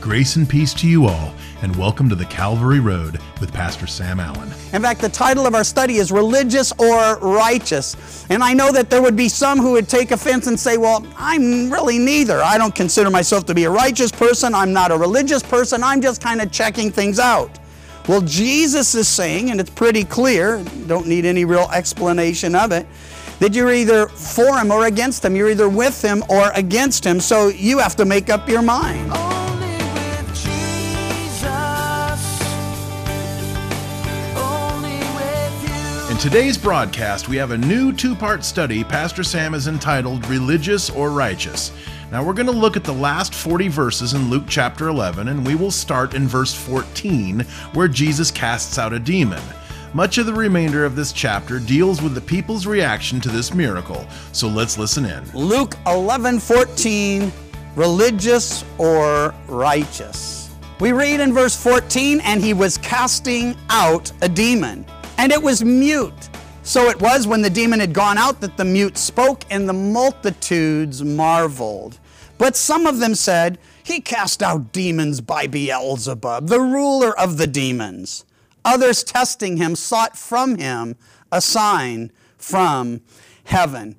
Grace and peace to you all, and welcome to the Calvary Road with Pastor Sam Allen. In fact, the title of our study is Religious or Righteous. And I know that there would be some who would take offense and say, Well, I'm really neither. I don't consider myself to be a righteous person. I'm not a religious person. I'm just kind of checking things out. Well, Jesus is saying, and it's pretty clear, don't need any real explanation of it, that you're either for him or against him. You're either with him or against him. So you have to make up your mind. Today's broadcast, we have a new two part study Pastor Sam has entitled Religious or Righteous. Now, we're going to look at the last 40 verses in Luke chapter 11, and we will start in verse 14, where Jesus casts out a demon. Much of the remainder of this chapter deals with the people's reaction to this miracle, so let's listen in. Luke 11 14, religious or righteous. We read in verse 14, and he was casting out a demon, and it was mute. So it was when the demon had gone out that the mute spoke, and the multitudes marveled. But some of them said, He cast out demons by Beelzebub, the ruler of the demons. Others, testing him, sought from him a sign from heaven.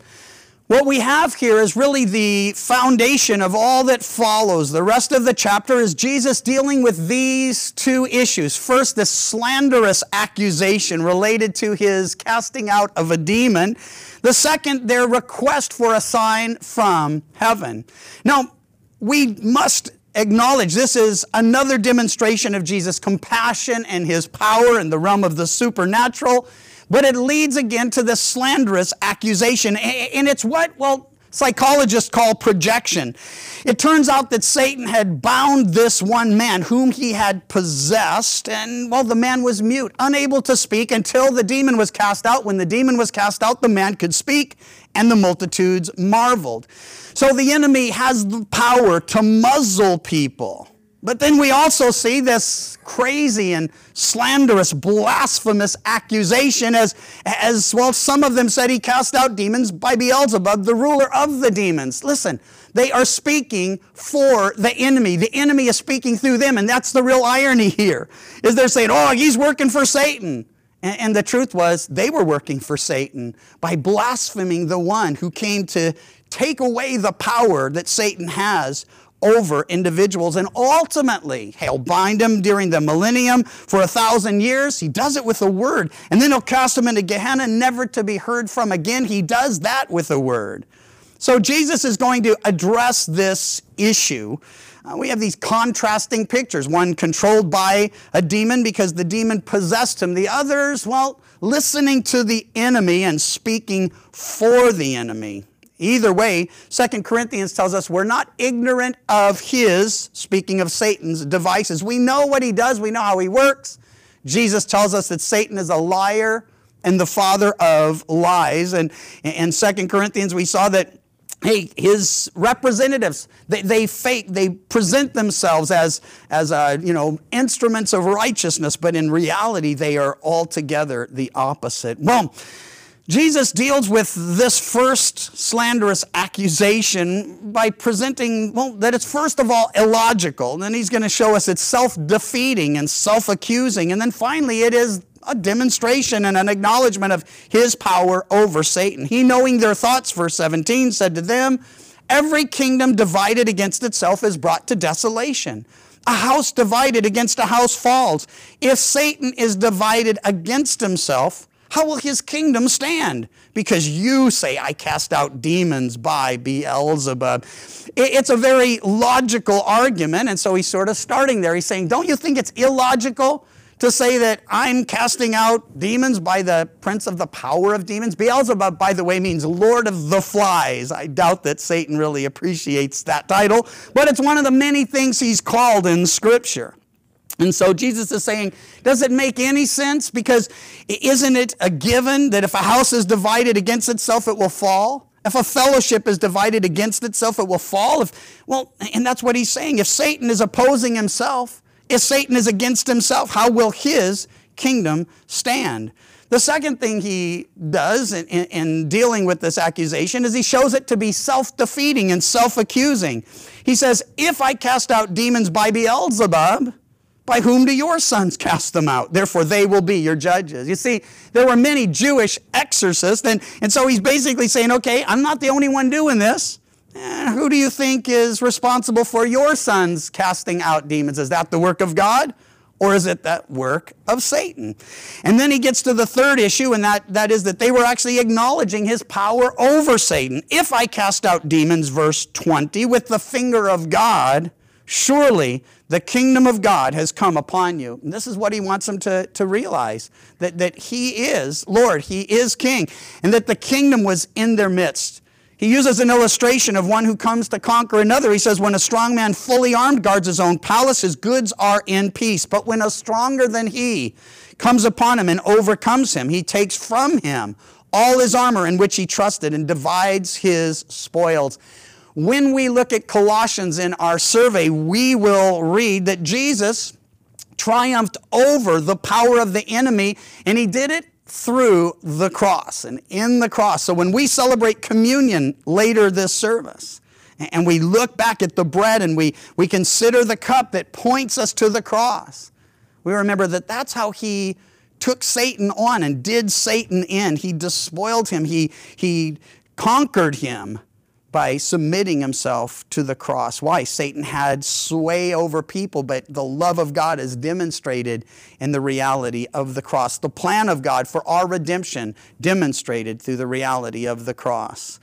What we have here is really the foundation of all that follows. The rest of the chapter is Jesus dealing with these two issues. First, the slanderous accusation related to his casting out of a demon. The second, their request for a sign from heaven. Now, we must acknowledge this is another demonstration of Jesus' compassion and his power in the realm of the supernatural. But it leads again to this slanderous accusation. And it's what, well, psychologists call projection. It turns out that Satan had bound this one man whom he had possessed, and well, the man was mute, unable to speak until the demon was cast out. When the demon was cast out, the man could speak, and the multitudes marveled. So the enemy has the power to muzzle people. But then we also see this crazy and slanderous, blasphemous accusation as, as well, some of them said he cast out demons by Beelzebub, the ruler of the demons. Listen, they are speaking for the enemy. The enemy is speaking through them, and that's the real irony here, is they're saying, oh, he's working for Satan. And, and the truth was, they were working for Satan by blaspheming the one who came to take away the power that Satan has over individuals. And ultimately, he'll bind them during the millennium for a thousand years. He does it with a word. And then he'll cast them into Gehenna, never to be heard from again. He does that with a word. So Jesus is going to address this issue. Uh, we have these contrasting pictures one controlled by a demon because the demon possessed him, the others, well, listening to the enemy and speaking for the enemy. Either way, 2 Corinthians tells us we're not ignorant of his, speaking of Satan's devices. We know what he does, we know how he works. Jesus tells us that Satan is a liar and the father of lies. And in 2 Corinthians, we saw that hey, his representatives, they, they fake, they present themselves as, as uh, you know, instruments of righteousness, but in reality, they are altogether the opposite. Well, Jesus deals with this first slanderous accusation by presenting, well, that it's first of all illogical. And then he's going to show us it's self defeating and self accusing. And then finally, it is a demonstration and an acknowledgement of his power over Satan. He, knowing their thoughts, verse 17, said to them, Every kingdom divided against itself is brought to desolation. A house divided against a house falls. If Satan is divided against himself, how will his kingdom stand? Because you say, I cast out demons by Beelzebub. It's a very logical argument, and so he's sort of starting there. He's saying, Don't you think it's illogical to say that I'm casting out demons by the prince of the power of demons? Beelzebub, by the way, means Lord of the Flies. I doubt that Satan really appreciates that title, but it's one of the many things he's called in Scripture. And so Jesus is saying, does it make any sense? Because isn't it a given that if a house is divided against itself, it will fall? If a fellowship is divided against itself, it will fall. If, well, and that's what he's saying. If Satan is opposing himself, if Satan is against himself, how will his kingdom stand? The second thing he does in, in, in dealing with this accusation is he shows it to be self defeating and self accusing. He says, If I cast out demons by Beelzebub, by whom do your sons cast them out? Therefore, they will be your judges. You see, there were many Jewish exorcists, and, and so he's basically saying, Okay, I'm not the only one doing this. Eh, who do you think is responsible for your sons casting out demons? Is that the work of God? Or is it that work of Satan? And then he gets to the third issue, and that, that is that they were actually acknowledging his power over Satan. If I cast out demons, verse 20, with the finger of God, surely the kingdom of God has come upon you. And this is what he wants them to, to realize that, that he is Lord, he is king, and that the kingdom was in their midst. He uses an illustration of one who comes to conquer another. He says, When a strong man fully armed guards his own palace, his goods are in peace. But when a stronger than he comes upon him and overcomes him, he takes from him all his armor in which he trusted and divides his spoils. When we look at Colossians in our survey, we will read that Jesus triumphed over the power of the enemy, and he did it through the cross and in the cross. So when we celebrate communion later this service, and we look back at the bread and we, we consider the cup that points us to the cross, we remember that that's how he took Satan on and did Satan in. He despoiled him, he, he conquered him by submitting himself to the cross. Why? Satan had sway over people, but the love of God is demonstrated in the reality of the cross. The plan of God for our redemption demonstrated through the reality of the cross.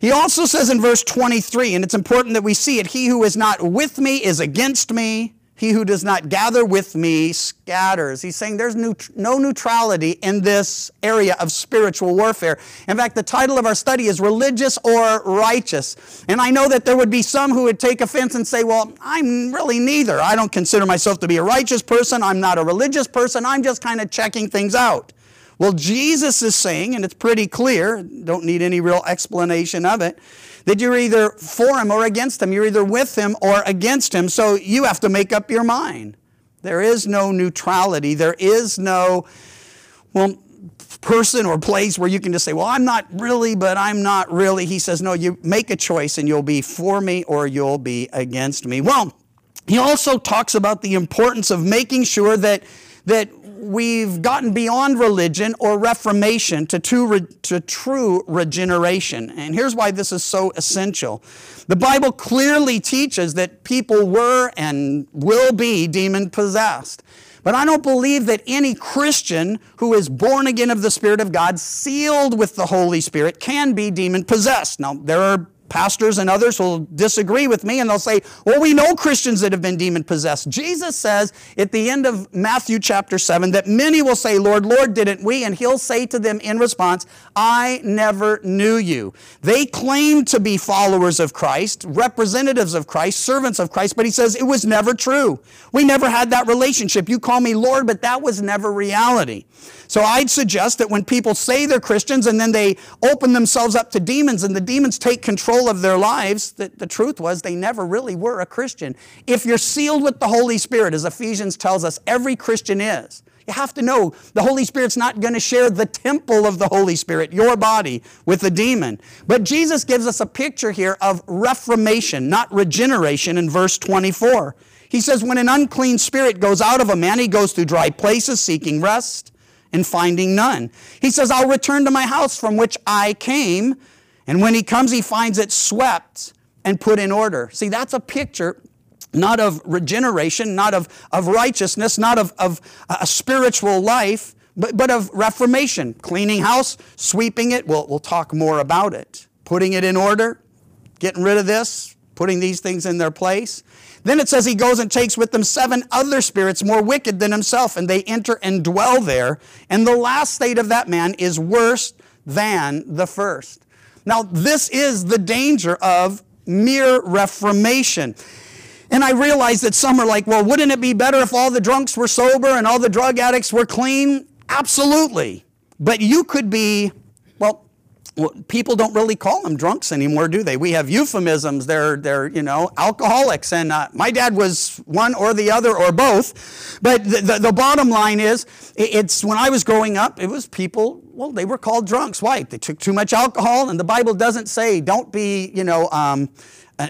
He also says in verse 23, and it's important that we see it He who is not with me is against me. He who does not gather with me scatters. He's saying there's no neutrality in this area of spiritual warfare. In fact, the title of our study is Religious or Righteous. And I know that there would be some who would take offense and say, well, I'm really neither. I don't consider myself to be a righteous person. I'm not a religious person. I'm just kind of checking things out. Well, Jesus is saying, and it's pretty clear, don't need any real explanation of it, that you're either for him or against him. You're either with him or against him. So you have to make up your mind. There is no neutrality. There is no, well, person or place where you can just say, well, I'm not really, but I'm not really. He says, no, you make a choice and you'll be for me or you'll be against me. Well, he also talks about the importance of making sure that, that we've gotten beyond religion or reformation to, to, to true regeneration. And here's why this is so essential. The Bible clearly teaches that people were and will be demon possessed. But I don't believe that any Christian who is born again of the Spirit of God, sealed with the Holy Spirit, can be demon possessed. Now, there are pastors and others will disagree with me and they'll say, well, we know Christians that have been demon possessed. Jesus says at the end of Matthew chapter 7 that many will say, Lord, Lord, didn't we? And he'll say to them in response, I never knew you. They claim to be followers of Christ, representatives of Christ, servants of Christ, but he says it was never true. We never had that relationship. You call me Lord, but that was never reality. So I'd suggest that when people say they're Christians and then they open themselves up to demons and the demons take control of their lives, that the truth was they never really were a Christian. If you're sealed with the Holy Spirit, as Ephesians tells us, every Christian is. You have to know the Holy Spirit's not going to share the temple of the Holy Spirit, your body, with a demon. But Jesus gives us a picture here of reformation, not regeneration, in verse 24. He says, When an unclean spirit goes out of a man, he goes through dry places seeking rest and finding none. He says, I'll return to my house from which I came. And when he comes, he finds it swept and put in order. See, that's a picture not of regeneration, not of, of righteousness, not of, of a spiritual life, but, but of reformation. Cleaning house, sweeping it, we'll, we'll talk more about it. Putting it in order, getting rid of this, putting these things in their place. Then it says he goes and takes with them seven other spirits more wicked than himself, and they enter and dwell there. And the last state of that man is worse than the first. Now, this is the danger of mere reformation. And I realize that some are like, well, wouldn't it be better if all the drunks were sober and all the drug addicts were clean? Absolutely. But you could be, well, people don't really call them drunks anymore, do they? We have euphemisms. They're, they're you know, alcoholics. And uh, my dad was one or the other or both. But the, the, the bottom line is, it's when I was growing up, it was people, well, they were called drunks. Why? They took too much alcohol. And the Bible doesn't say, don't be, you know, um,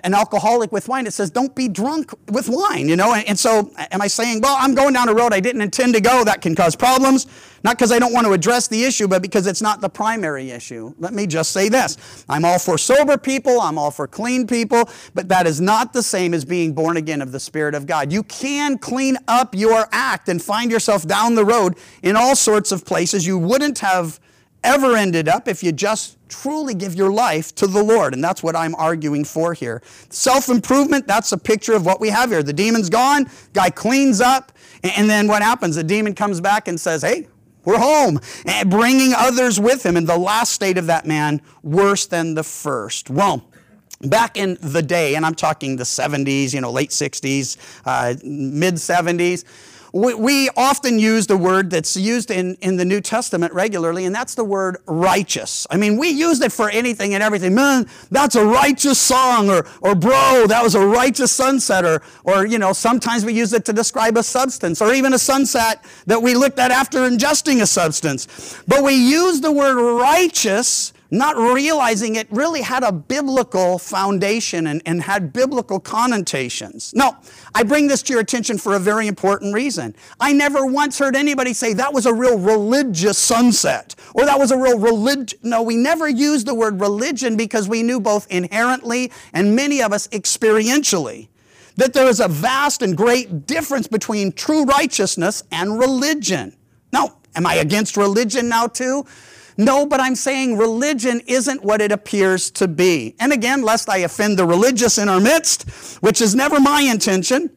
an alcoholic with wine. It says, don't be drunk with wine, you know? And so, am I saying, well, I'm going down a road I didn't intend to go? That can cause problems. Not because I don't want to address the issue, but because it's not the primary issue. Let me just say this I'm all for sober people, I'm all for clean people, but that is not the same as being born again of the Spirit of God. You can clean up your act and find yourself down the road in all sorts of places you wouldn't have ever ended up if you just truly give your life to the Lord. And that's what I'm arguing for here. Self improvement, that's a picture of what we have here. The demon's gone, guy cleans up, and then what happens? The demon comes back and says, Hey, we're home, and bringing others with him. And the last state of that man, worse than the first. Well, back in the day, and I'm talking the 70s, you know, late 60s, uh, mid 70s, we, we often use the word that's used in, in the New Testament regularly, and that's the word righteous. I mean, we use it for anything and everything. Man, that's a righteous song, or, or bro, that was a righteous sunset, or, or, you know, sometimes we use it to describe a substance, or even a sunset that we looked at after ingesting a substance. But we use the word righteous not realizing it really had a biblical foundation and, and had biblical connotations. No, I bring this to your attention for a very important reason. I never once heard anybody say that was a real religious sunset or that was a real religion. No, we never used the word religion because we knew both inherently and many of us experientially that there is a vast and great difference between true righteousness and religion. Now, am I against religion now too? No, but I'm saying religion isn't what it appears to be. And again, lest I offend the religious in our midst, which is never my intention,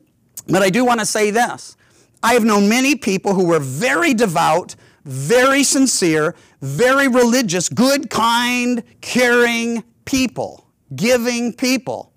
but I do want to say this. I have known many people who were very devout, very sincere, very religious, good, kind, caring people, giving people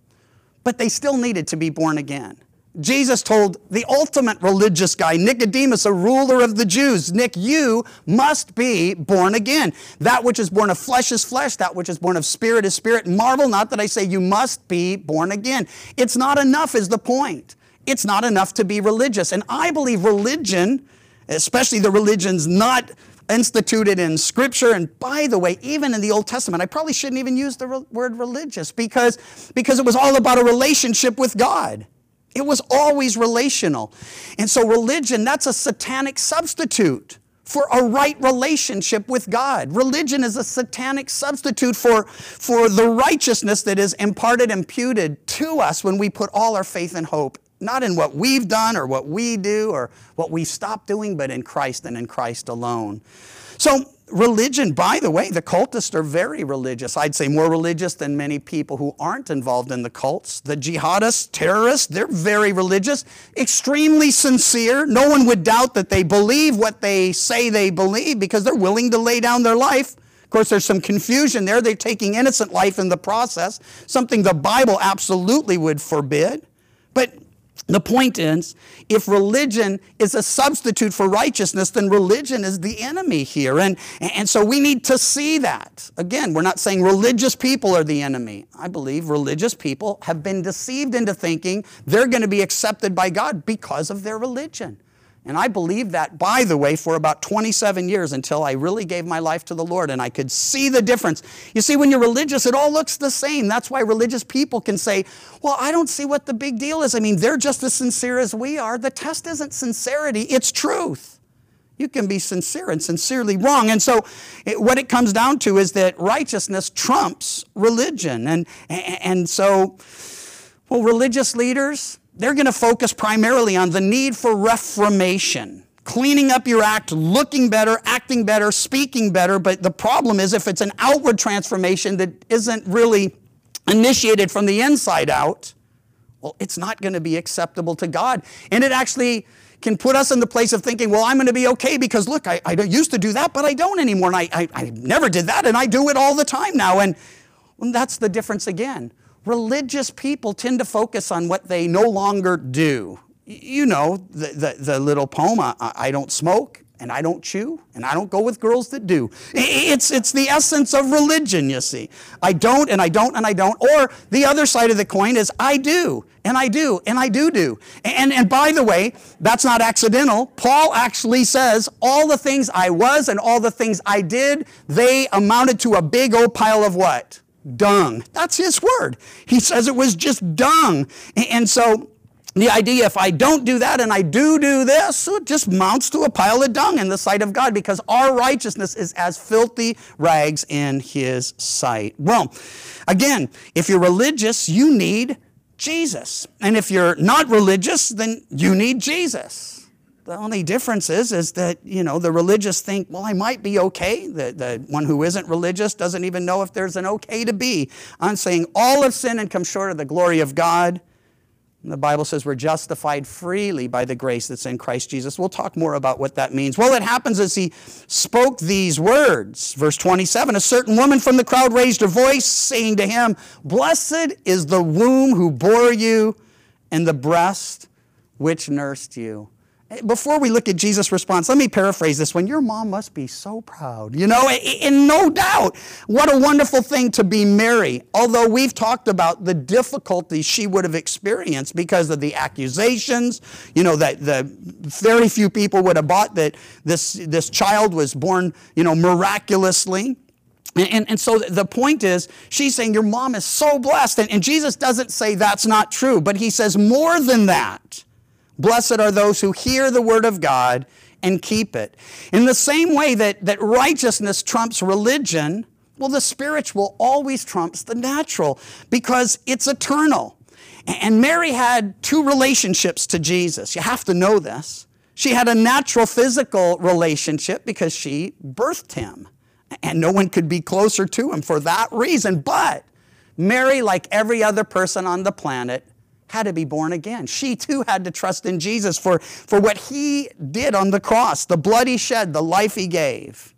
but they still needed to be born again. Jesus told the ultimate religious guy, Nicodemus, a ruler of the Jews, Nick, you must be born again. That which is born of flesh is flesh, that which is born of spirit is spirit. Marvel not that I say you must be born again. It's not enough, is the point. It's not enough to be religious. And I believe religion, especially the religions not instituted in Scripture. And by the way, even in the Old Testament, I probably shouldn't even use the re- word religious because, because it was all about a relationship with God. It was always relational. And so, religion, that's a satanic substitute for a right relationship with God. Religion is a satanic substitute for, for the righteousness that is imparted, imputed to us when we put all our faith and hope not in what we've done or what we do or what we've stopped doing, but in Christ and in Christ alone. So, religion, by the way, the cultists are very religious. I'd say more religious than many people who aren't involved in the cults. The jihadists, terrorists, they're very religious, extremely sincere. No one would doubt that they believe what they say they believe because they're willing to lay down their life. Of course, there's some confusion there. They're taking innocent life in the process, something the Bible absolutely would forbid. But the point is, if religion is a substitute for righteousness, then religion is the enemy here. And, and so we need to see that. Again, we're not saying religious people are the enemy. I believe religious people have been deceived into thinking they're going to be accepted by God because of their religion. And I believed that, by the way, for about 27 years until I really gave my life to the Lord and I could see the difference. You see, when you're religious, it all looks the same. That's why religious people can say, Well, I don't see what the big deal is. I mean, they're just as sincere as we are. The test isn't sincerity, it's truth. You can be sincere and sincerely wrong. And so, it, what it comes down to is that righteousness trumps religion. And, and, and so, well, religious leaders, they're going to focus primarily on the need for reformation, cleaning up your act, looking better, acting better, speaking better. But the problem is if it's an outward transformation that isn't really initiated from the inside out, well, it's not going to be acceptable to God. And it actually can put us in the place of thinking, well, I'm going to be okay because look, I, I used to do that, but I don't anymore. And I, I, I never did that, and I do it all the time now. And well, that's the difference again religious people tend to focus on what they no longer do. You know, the, the, the little poem, I, I don't smoke, and I don't chew, and I don't go with girls that do. It's, it's the essence of religion, you see. I don't, and I don't, and I don't. Or the other side of the coin is I do, and I do, and I do do. And, and by the way, that's not accidental. Paul actually says, all the things I was and all the things I did, they amounted to a big old pile of what? Dung. That's his word. He says it was just dung. And so the idea, if I don't do that and I do do this, it just mounts to a pile of dung in the sight of God because our righteousness is as filthy rags in His sight. Well, again, if you're religious, you need Jesus. And if you're not religious, then you need Jesus. The only difference is, is that, you know, the religious think, well, I might be okay. The, the one who isn't religious doesn't even know if there's an okay to be. I'm saying all have sinned and come short of the glory of God. And the Bible says we're justified freely by the grace that's in Christ Jesus. We'll talk more about what that means. Well, it happens as he spoke these words. Verse 27 A certain woman from the crowd raised her voice, saying to him, Blessed is the womb who bore you, and the breast which nursed you. Before we look at Jesus' response, let me paraphrase this one. Your mom must be so proud, you know, and no doubt. What a wonderful thing to be Mary. Although we've talked about the difficulties she would have experienced because of the accusations, you know, that the very few people would have bought that this, this child was born, you know, miraculously. And, and, and, so the point is, she's saying, Your mom is so blessed. And, and Jesus doesn't say that's not true, but he says more than that. Blessed are those who hear the word of God and keep it. In the same way that, that righteousness trumps religion, well, the spiritual always trumps the natural because it's eternal. And Mary had two relationships to Jesus. You have to know this. She had a natural physical relationship because she birthed him, and no one could be closer to him for that reason. But Mary, like every other person on the planet, had to be born again. She too had to trust in Jesus for, for what he did on the cross, the blood he shed, the life he gave.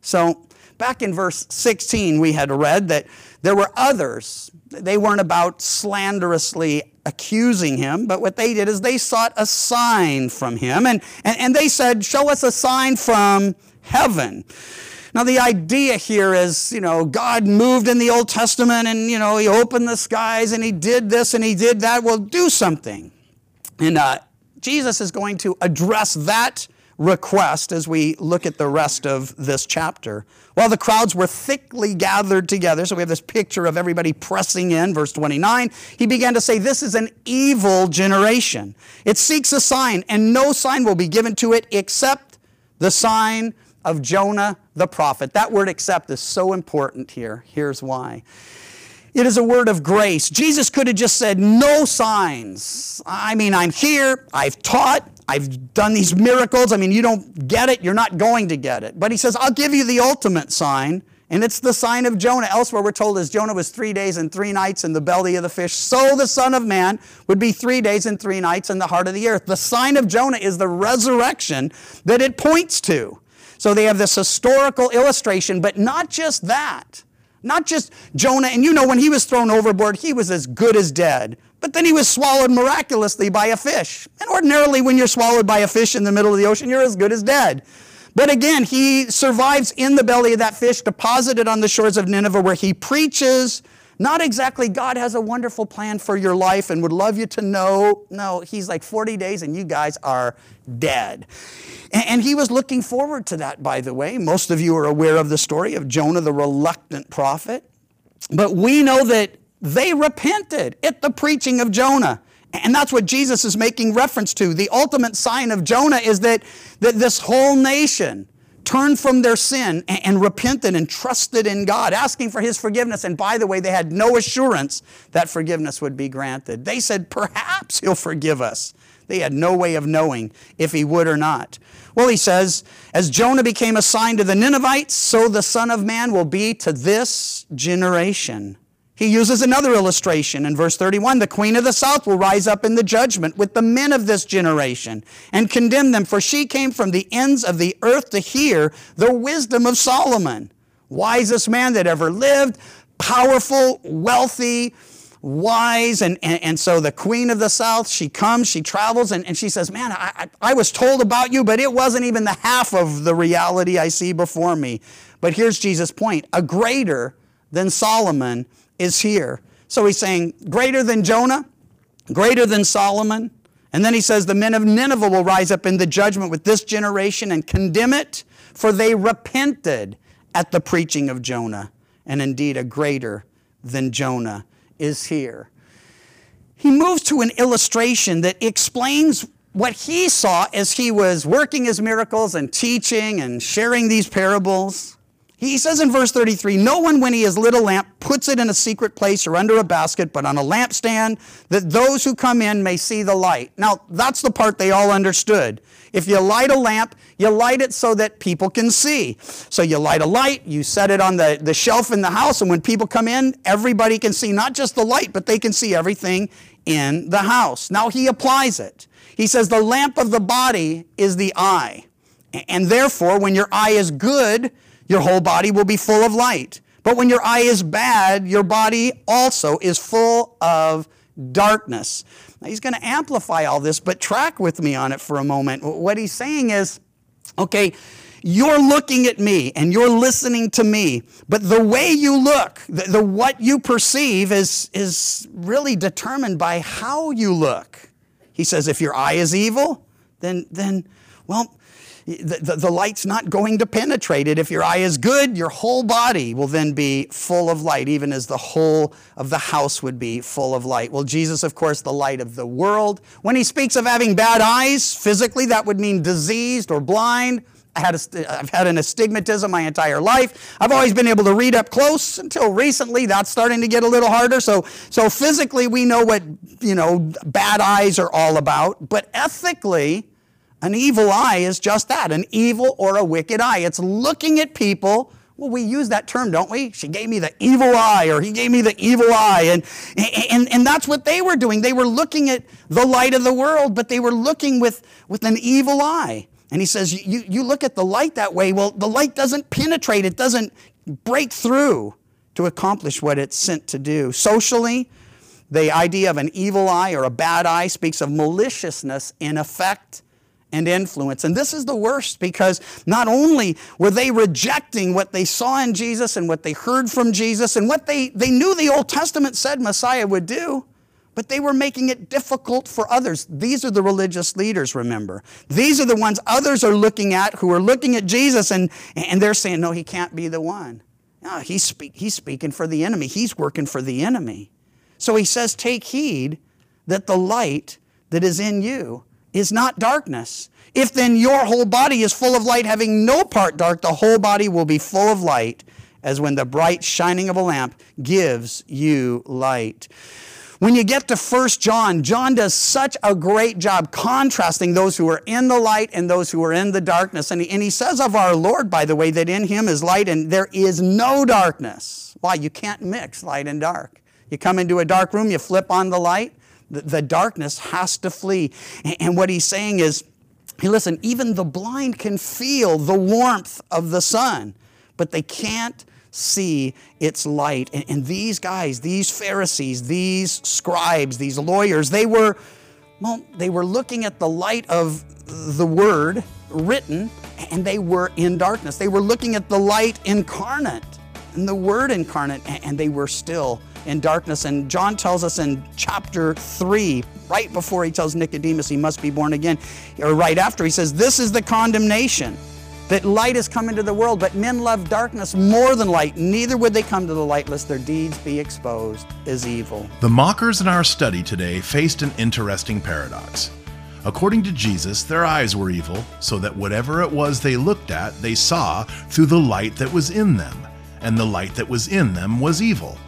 So, back in verse 16, we had read that there were others. They weren't about slanderously accusing him, but what they did is they sought a sign from him. And, and, and they said, Show us a sign from heaven. Now, the idea here is, you know, God moved in the Old Testament and, you know, He opened the skies and He did this and He did that. Well, do something. And uh, Jesus is going to address that request as we look at the rest of this chapter. While the crowds were thickly gathered together, so we have this picture of everybody pressing in, verse 29, he began to say, This is an evil generation. It seeks a sign, and no sign will be given to it except the sign of Jonah the prophet. That word accept is so important here. Here's why. It is a word of grace. Jesus could have just said, No signs. I mean, I'm here, I've taught, I've done these miracles. I mean, you don't get it, you're not going to get it. But he says, I'll give you the ultimate sign, and it's the sign of Jonah. Elsewhere, we're told as Jonah was three days and three nights in the belly of the fish, so the Son of Man would be three days and three nights in the heart of the earth. The sign of Jonah is the resurrection that it points to. So they have this historical illustration, but not just that. Not just Jonah, and you know, when he was thrown overboard, he was as good as dead. But then he was swallowed miraculously by a fish. And ordinarily, when you're swallowed by a fish in the middle of the ocean, you're as good as dead. But again, he survives in the belly of that fish, deposited on the shores of Nineveh, where he preaches not exactly God has a wonderful plan for your life and would love you to know. No, he's like 40 days and you guys are dead. And he was looking forward to that, by the way. Most of you are aware of the story of Jonah, the reluctant prophet. But we know that they repented at the preaching of Jonah. And that's what Jesus is making reference to. The ultimate sign of Jonah is that, that this whole nation turned from their sin and, and, repented and trusted in God, asking for His forgiveness. And by the way, they had no assurance that forgiveness would be granted. They said, perhaps He'll forgive us. They had no way of knowing if He would or not. Well, He says, as Jonah became a sign to the Ninevites, so the Son of Man will be to this generation. He uses another illustration in verse 31. The queen of the south will rise up in the judgment with the men of this generation and condemn them, for she came from the ends of the earth to hear the wisdom of Solomon, wisest man that ever lived, powerful, wealthy, wise. And, and, and so the queen of the south, she comes, she travels, and, and she says, Man, I, I, I was told about you, but it wasn't even the half of the reality I see before me. But here's Jesus' point a greater than Solomon is here. So he's saying, Greater than Jonah, greater than Solomon. And then he says, The men of Nineveh will rise up in the judgment with this generation and condemn it, for they repented at the preaching of Jonah. And indeed, a greater than Jonah is here. He moves to an illustration that explains what he saw as he was working his miracles and teaching and sharing these parables. He says in verse 33 No one, when he has lit a lamp, puts it in a secret place or under a basket, but on a lampstand, that those who come in may see the light. Now, that's the part they all understood. If you light a lamp, you light it so that people can see. So you light a light, you set it on the, the shelf in the house, and when people come in, everybody can see not just the light, but they can see everything in the house. Now he applies it. He says, The lamp of the body is the eye. And therefore, when your eye is good, your whole body will be full of light. But when your eye is bad, your body also is full of darkness. Now, he's going to amplify all this, but track with me on it for a moment. What he's saying is, okay, you're looking at me and you're listening to me, but the way you look, the, the what you perceive is, is really determined by how you look. He says, if your eye is evil, then, then well, the, the, the, light's not going to penetrate it. If your eye is good, your whole body will then be full of light, even as the whole of the house would be full of light. Well, Jesus, of course, the light of the world. When he speaks of having bad eyes, physically, that would mean diseased or blind. I had a, I've had an astigmatism my entire life. I've always been able to read up close until recently. That's starting to get a little harder. So, so physically, we know what you know bad eyes are all about. But ethically, an evil eye is just that an evil or a wicked eye. It's looking at people. Well, we use that term, don't we? She gave me the evil eye, or he gave me the evil eye. And, and, and that's what they were doing. They were looking at the light of the world, but they were looking with, with an evil eye. And he says, you, you look at the light that way. Well, the light doesn't penetrate, it doesn't break through to accomplish what it's sent to do. Socially, the idea of an evil eye or a bad eye speaks of maliciousness in effect and influence. And this is the worst because not only were they rejecting what they saw in Jesus and what they heard from Jesus and what they, they knew the Old Testament said Messiah would do, but they were making it difficult for others. These are the religious leaders, remember. These are the ones others are looking at who are looking at Jesus and, and they're saying, no, he can't be the one. No, he's, speak, he's speaking for the enemy. He's working for the enemy. So he says, take heed that the light that is in you is not darkness. If then your whole body is full of light, having no part dark, the whole body will be full of light, as when the bright shining of a lamp gives you light. When you get to 1 John, John does such a great job contrasting those who are in the light and those who are in the darkness. And he, and he says of our Lord, by the way, that in him is light and there is no darkness. Why? You can't mix light and dark. You come into a dark room, you flip on the light, the, darkness has to flee. And, what he's saying is, listen, even the blind can feel the warmth of the sun, but they can't see its light. And, and, these guys, these Pharisees, these scribes, these lawyers, they were, well, they were looking at the light of the word written, and they were in darkness. They were looking at the light incarnate and the word incarnate, and they were still in darkness. And John tells us in chapter 3, right before he tells Nicodemus he must be born again, or right after, he says, This is the condemnation that light has come into the world, but men love darkness more than light. Neither would they come to the light lest their deeds be exposed as evil. The mockers in our study today faced an interesting paradox. According to Jesus, their eyes were evil, so that whatever it was they looked at, they saw through the light that was in them, and the light that was in them was evil.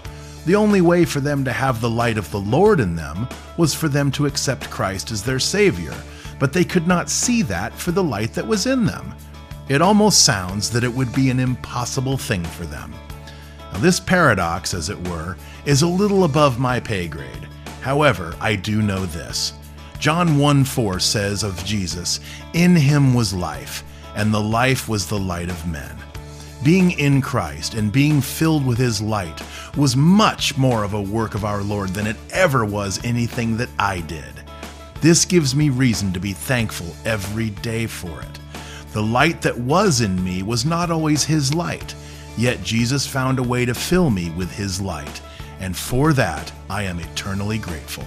The only way for them to have the light of the Lord in them was for them to accept Christ as their Savior, but they could not see that for the light that was in them. It almost sounds that it would be an impossible thing for them. Now, this paradox, as it were, is a little above my pay grade. However, I do know this. John 1 4 says of Jesus, In him was life, and the life was the light of men. Being in Christ and being filled with His light was much more of a work of our Lord than it ever was anything that I did. This gives me reason to be thankful every day for it. The light that was in me was not always His light, yet Jesus found a way to fill me with His light, and for that I am eternally grateful.